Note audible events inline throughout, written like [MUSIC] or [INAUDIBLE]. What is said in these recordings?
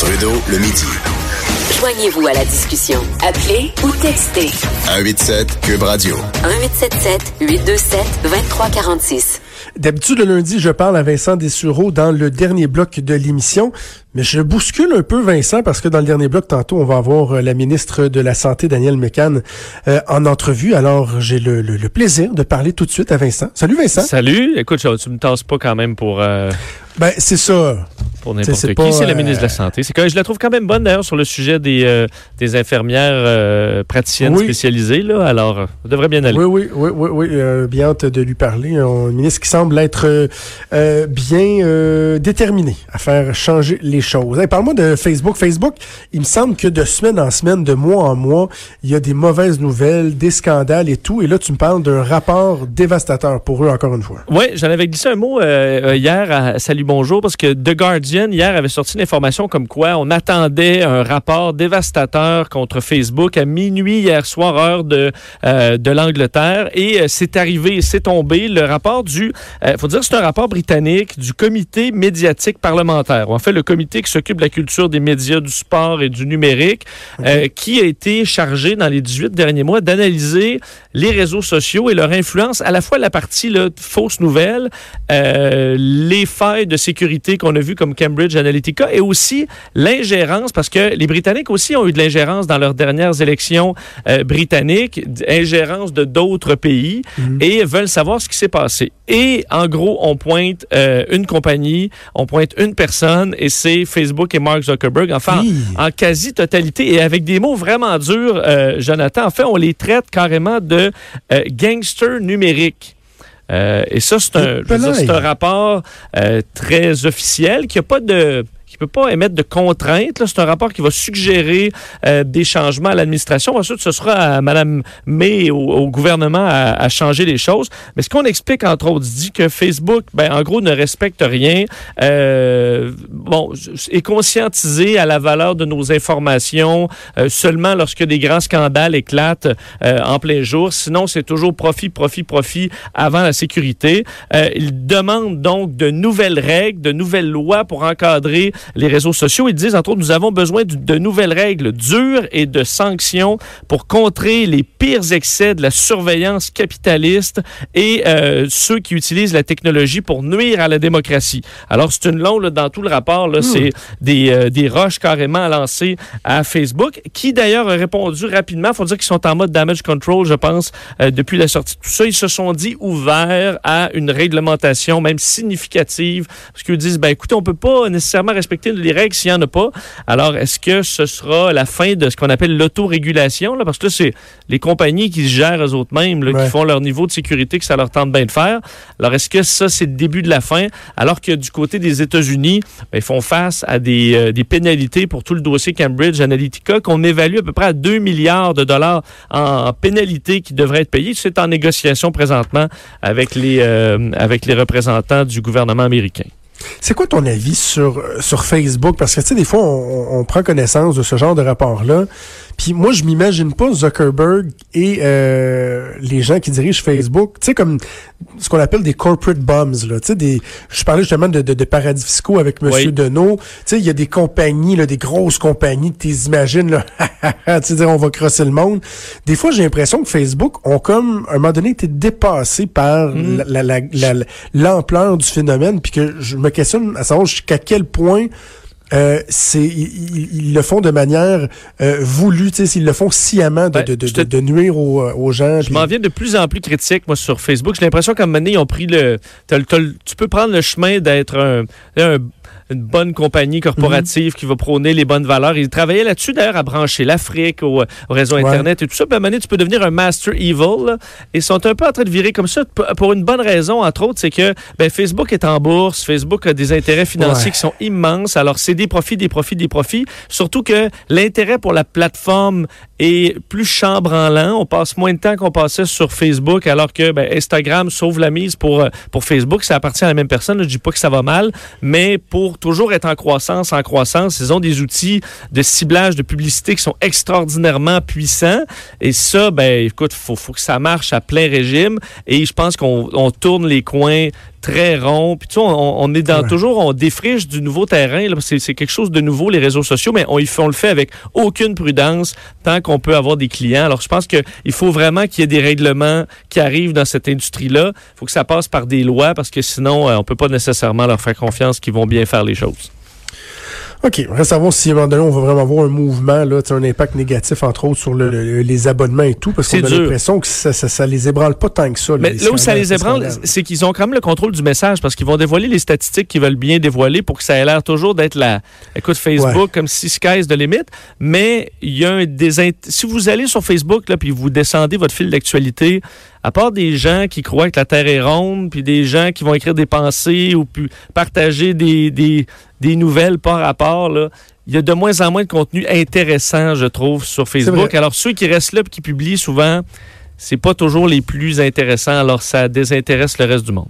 Trudeau le midi. Joignez-vous à la discussion. Appelez ou textez. 187 Cube Radio. 1877 827 2346. D'habitude, le lundi, je parle à Vincent Dessureau dans le dernier bloc de l'émission, mais je bouscule un peu Vincent parce que dans le dernier bloc, tantôt, on va avoir euh, la ministre de la Santé, Danielle Mécan, euh, en entrevue. Alors, j'ai le, le, plaisir de parler tout de suite à Vincent. Salut Vincent. Salut. Écoute, tu me tasses pas quand même pour... Euh... Ben, c'est ça pour n'importe qui. C'est la ministre de la euh, Santé. C'est que je la trouve quand même bonne d'ailleurs sur le sujet des, euh, des infirmières euh, praticiennes spécialisées. Là. Alors, ça devrait bien aller. Oui, oui, oui, oui, oui bien hâte de lui parler. Un ministre qui semble être bien déterminé à faire changer les choses. Parle-moi de Facebook. Facebook, il me semble que de semaine en semaine, de mois en mois, il y a des mauvaises nouvelles, des scandales et tout. Et là, tu me parles d'un rapport dévastateur pour eux, encore une fois. Oui, j'en avais glissé un mot hier à Salut Bonjour parce que The Guardian hier avait sorti une information comme quoi on attendait un rapport dévastateur contre Facebook à minuit hier soir, heure de, euh, de l'Angleterre. Et euh, c'est arrivé, c'est tombé. Le rapport du, euh, faut dire, c'est un rapport britannique du comité médiatique parlementaire. En fait, le comité qui s'occupe de la culture des médias, du sport et du numérique, qui a été chargé dans les 18 derniers mois d'analyser les réseaux sociaux et leur influence, à la fois la partie là, fausse nouvelle, les failles de sécurité qu'on a vues comme Cambridge Analytica et aussi l'ingérence, parce que les Britanniques aussi ont eu de l'ingérence dans leurs dernières élections euh, britanniques, ingérence de d'autres pays mhm. et veulent savoir ce qui s'est passé. Et en gros, on pointe euh, une compagnie, on pointe une personne et c'est Facebook et Mark Zuckerberg, enfin en, quasi-totalité et avec des mots vraiment durs, euh, Jonathan. En fait, on les traite carrément de gangsters numériques. Euh, et ça, c'est un, un, rapport euh, très officiel qui n'a pas de peut pas émettre de contraintes. C'est un rapport qui va suggérer euh, des changements à l'administration. Ensuite, ce sera à Mme May et au, gouvernement à, changer les choses. Mais ce qu'on explique, entre autres, dit que Facebook, ben, en gros, ne respecte rien. Euh, bon, est conscientisé à la valeur de nos informations euh, seulement lorsque des grands scandales éclatent en plein jour. Sinon, c'est toujours profit, profit, profit avant la sécurité. il demande donc de nouvelles règles, de nouvelles lois pour encadrer les réseaux sociaux. Ils disent, entre autres, nous avons besoin de, nouvelles règles dures et de sanctions pour contrer les pires excès de la surveillance capitaliste et euh, ceux qui utilisent la technologie pour nuire à la démocratie. Alors, c'est une longue, dans tout le rapport, là, c'est des, euh, des roches carrément lancées à Facebook, qui d'ailleurs a répondu rapidement. Il faut dire qu'ils sont en mode damage control, je pense, euh, depuis la sortie de tout ça. Ils se sont dit ouverts à une réglementation, même significative, parce qu'ils disent, ben écoutez, on peut pas nécessairement respecter les règles s'il n'y en a pas. Alors, est-ce que ce sera la fin de ce qu'on appelle l'autorégulation? Parce que là, c'est les compagnies qui se gèrent eux-mêmes, qui font leur niveau de sécurité que ça leur tente bien de faire. Alors, est-ce que ça, c'est le début de la fin? Alors que du côté des États-Unis, ben, ils font face à des, euh, des, pénalités pour tout le dossier Cambridge Analytica qu'on évalue à peu près à 2 milliards de dollars en, pénalités qui devraient être payées. C'est en négociation présentement avec les, euh, avec les représentants du gouvernement américain. C'est quoi ton avis sur, sur Facebook? Parce que, tu sais, des fois, on, on, prend connaissance de ce genre de rapport-là, puis moi, je m'imagine pas Zuckerberg et euh, les gens qui dirigent Facebook, tu sais, comme ce qu'on appelle des corporate bums, là. Tu sais, des, je parlais justement de, de, paradis fiscaux avec Monsieur oui. Deneau. Tu sais, il y a des compagnies, là, des grosses compagnies que tu imagines, là, [LAUGHS] tu sais, on va crosser le monde. Des fois, j'ai l'impression que Facebook ont comme, à un moment donné, été dépassés par mm. l'ampleur du phénomène, puis que je me questionne à savoir jusqu'à quel point euh, c'est ils, le font de manière euh, voulue, tu sais, ils le font sciemment de, de, de, de nuire aux, euh, aux gens. Je m'en viens de plus en plus critique, moi, sur Facebook. J'ai l'impression qu'à un moment donné, ils ont pris le... tu peux prendre le chemin d'être un, un une bonne compagnie corporative qui va prôner les bonnes valeurs. Ils travaillaient là-dessus, d'ailleurs, à brancher l'Afrique au, réseau Internet et tout ça. Puis à tu peux devenir un master evil. Ils sont un peu en train de virer comme ça pour une bonne raison, entre autres, c'est que ben, Facebook est en bourse. Facebook a des intérêts financiers qui sont immenses. Alors, c'est des profits, des profits, des profits. Surtout que l'intérêt pour la plateforme est plus chambranlant. On passe moins de temps qu'on passait sur Facebook, alors que ben, Instagram sauve la mise pour, pour Facebook. Ça appartient à la même personne. Je dis pas que ça va mal, mais pour toujours être en croissance, en croissance. Ils ont des outils de ciblage de publicité qui sont extraordinairement puissants. Et ça, ben, écoute, faut, faut que ça marche à plein régime. Et je pense qu'on tourne les coins très rond. Puis tu sais, on, on est dans Ouais. toujours, on défriche du nouveau terrain. C'est quelque chose de nouveau, les réseaux sociaux, mais on, on le fait avec aucune prudence tant qu'on peut avoir des clients. Alors, je pense qu'il faut vraiment qu'il y ait des règlements qui arrivent dans cette industrie-là. Il faut que ça passe par des lois parce que sinon, euh, on peut pas nécessairement leur faire confiance qu'ils vont bien faire les choses. OK. On reste à voir si à un moment donné, on va vraiment avoir un mouvement, là, un impact négatif, entre autres, sur le- le- les abonnements et tout, parce qu'on a l'impression que ça, ça, ça les ébranle pas tant que ça. Mais là où ça les ébranle, c'est qu'ils ont quand même le contrôle du message parce qu'ils vont dévoiler les statistiques qu'ils veulent bien dévoiler pour que ça ait l'air toujours d'être la, écoute, Facebook comme si sky's de limite. Mais il y a un désint... Si vous allez sur Facebook là, puis vous descendez votre fil d'actualité, à part des gens qui croient que la Terre est ronde, puis des gens qui vont écrire des pensées ou puis partager des, des, des nouvelles par rapport, là, il y a de moins en moins de contenu intéressant, je trouve, sur Facebook. Alors, ceux qui restent là et qui publient souvent, c'est pas toujours les plus intéressants, alors ça désintéresse le reste du monde.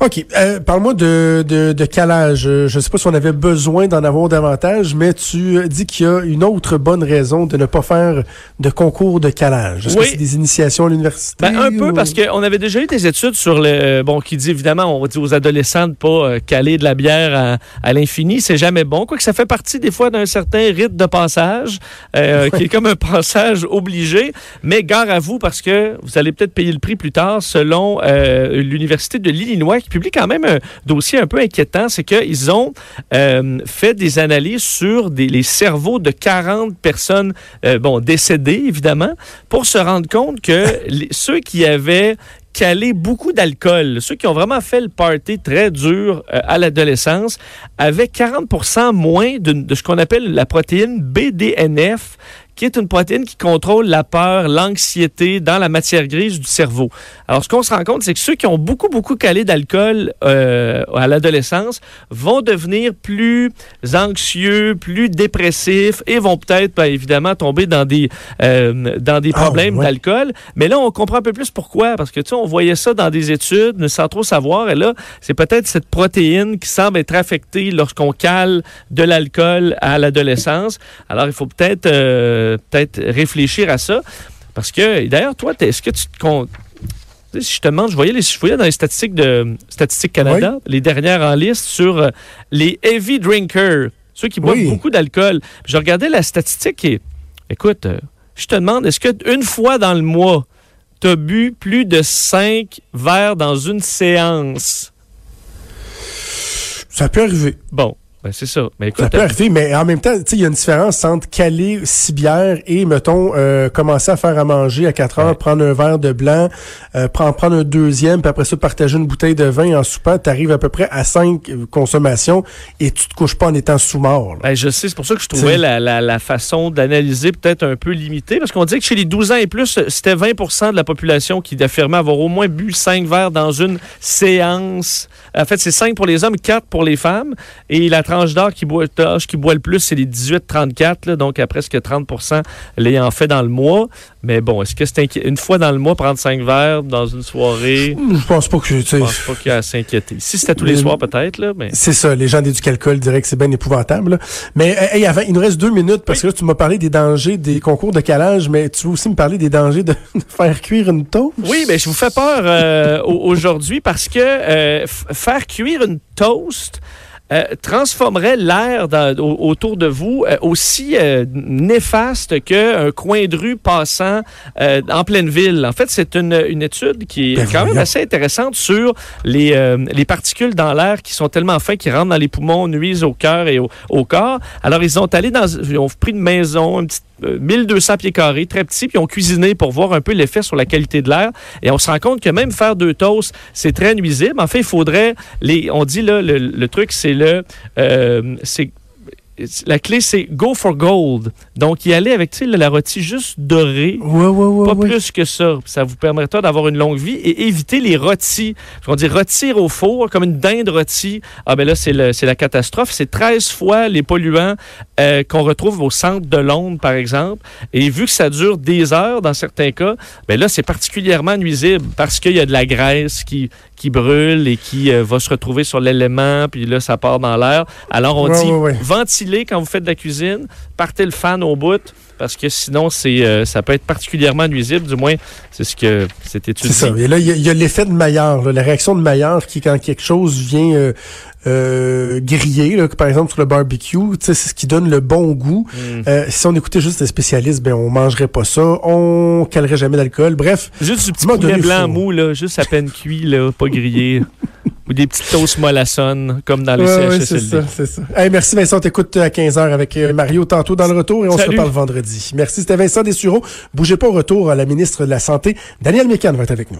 OK. Euh, Parle-moi de, de, de calage. Euh, Je ne sais pas si on avait besoin d'en avoir davantage, mais tu euh, dis qu'il y a une autre bonne raison de ne pas faire de concours de calage. Est-ce Oui. que c'est des initiations à l'université? Ben, un peu, parce qu'on avait déjà eu des études sur le. Bon, qui dit évidemment, on dit aux adolescents de pas caler de la bière à, à l'infini. C'est jamais bon. Quoique ça fait partie des fois d'un certain rite de passage, euh, [LAUGHS] qui est comme un passage obligé. Mais gare à vous, parce que vous allez peut-être payer le prix plus tard, selon euh, l'Université de l'Illinois, qui publie quand même un dossier un peu inquiétant. C'est qu'ils ont euh, fait des analyses sur des, les cerveaux de 40 personnes, euh, bon, décédées, évidemment, pour se rendre compte que [LAUGHS] les- ceux qui avaient calé beaucoup d'alcool, ceux qui ont vraiment fait le party très dur euh, à l'adolescence, avaient 40% moins de, de ce qu'on appelle la protéine BDNF, qui est une protéine qui contrôle la peur, l'anxiété dans la matière grise du cerveau. Alors, ce qu'on se rend compte, c'est que ceux qui ont beaucoup, beaucoup calé d'alcool euh, à l'adolescence vont devenir plus anxieux, plus dépressifs et vont peut-être, ben, évidemment, tomber dans des, euh, dans des Ah, problèmes ouais. d'alcool. Mais là, on comprend un peu plus pourquoi. Parce que, tu sais, on voyait ça dans des études, mais sans trop savoir. Et là, c'est peut-être cette protéine qui semble être affectée lorsqu'on cale de l'alcool à l'adolescence. Alors, il faut peut-être euh, peut-être réfléchir à ça. Parce que, d'ailleurs, toi, est-ce que tu te comptes... Si je te demande, je voyais, les, je voyais dans les statistiques de Statistique Canada, les dernières en liste sur euh, les heavy drinkers, ceux qui boivent Oui. beaucoup d'alcool. Je regardais la statistique et, écoute, euh, je te demande, est-ce que une fois dans le mois, tu as bu plus de cinq verres dans une séance? Ça peut arriver. Bon, ben c'est ça. Mais Ça peut arriver, mais en même temps, tu il y a une différence entre caler six bières et, mettons, euh, commencer à faire à manger à 4 heures, Ouais. prendre un verre de blanc, euh, prendre, prendre un deuxième, puis après ça, partager une bouteille de vin en soupant, t'arrives à peu près à cinq euh, consommations et tu te couches pas en étant sous-mort. Ben, je sais, c'est pour ça que je trouvais la- la façon d'analyser peut-être un peu limitée, parce qu'on dit que chez les 12 ans et plus, c'était 20% de la population qui affirmait avoir au moins bu 5 verres dans une séance. En fait, c'est 5 pour les hommes, 4 pour les femmes. Et la tranche d'âge qui boit, qui boit le plus, c'est les 18-34, là, donc à presque 30% l'ayant fait dans le mois. Mais bon, est-ce que c'est une fois dans le mois, prendre 5 verres dans une soirée? Je pense pas que, Je pense pas qu'il y a à s'inquiéter. Si c'était tous les soirs, peut-être, là, mais... C'est ça, les gens d'éducalcool diraient que c'est bien épouvantable. là. Mais hey, avant, il nous reste deux minutes parce que là, tu m'as parlé des dangers des concours de calage, mais tu veux aussi me parler des dangers de [LAUGHS] faire cuire une toast? Oui, mais je vous fais peur euh, au- aujourd'hui parce que euh, faire cuire une toast euh, transformerait l'air autour de vous euh, aussi euh, néfaste qu'un coin de rue passant en pleine ville. En fait, c'est une, une étude qui est Ben quand même assez intéressante sur les, les particules dans l'air qui sont tellement fines qui rentrent dans les poumons, nuisent au cœur et au, au corps. Alors, ils ont allé dans, ils ont pris une maison, une petite 1200 pieds carrés, très petit, puis ont cuisiné pour voir un peu l'effet sur la qualité de l'air. Et on se rend compte que même faire deux toasts, c'est très nuisible. En fait, il faudrait, on dit là, le, le truc, c'est le, euh, c'est la clé, c'est go for gold. Donc, y aller avec la rôtie juste dorée, Ouais, ouais, ouais. pas plus que ça. Ça vous permettra d'avoir une longue vie et éviter les rôtis. On dit rôtir au four, comme une dinde rôtie. Ah ben là, c'est la catastrophe. C'est 13 fois les polluants euh, qu'on retrouve au centre de Londres, par exemple. Et vu que ça dure des heures dans certains cas, ben là, c'est particulièrement nuisible parce qu'il y a de la graisse qui, qui brûle et qui euh, va se retrouver sur l'élément, puis là, ça part dans l'air. Alors, on Ouais, dit ouais, ouais. ventilez quand vous faites de la cuisine, partez le fan au bout, parce que sinon, c'est euh, ça peut être particulièrement nuisible. Du moins, c'est ce que c'est étudié. C'est ça. Et là, il y a, l'effet de Maillard, là, la réaction de Maillard qui, quand quelque chose vient euh, euh, griller, là, par exemple sur le barbecue, c'est ce qui donne le bon goût. Mm. Si on écoutait juste les spécialistes, ben on mangerait pas ça, on calerait jamais d'alcool. Bref, Juste du petit poulet blanc faim. mou, là, juste à peine cuit, là, pas grillé. [LAUGHS] Ou des petites toasts mollassonnes, comme dans les Ouais, CHSLD. ça, c'est ça. Hey, merci Vincent, on t'écoute à 15h avec euh, Mario tantôt dans le retour et on se reparle vendredi. Merci, c'était Vincent Dessureau. Bougez pas au retour, la ministre de la Santé, Danielle Mécan va être avec nous.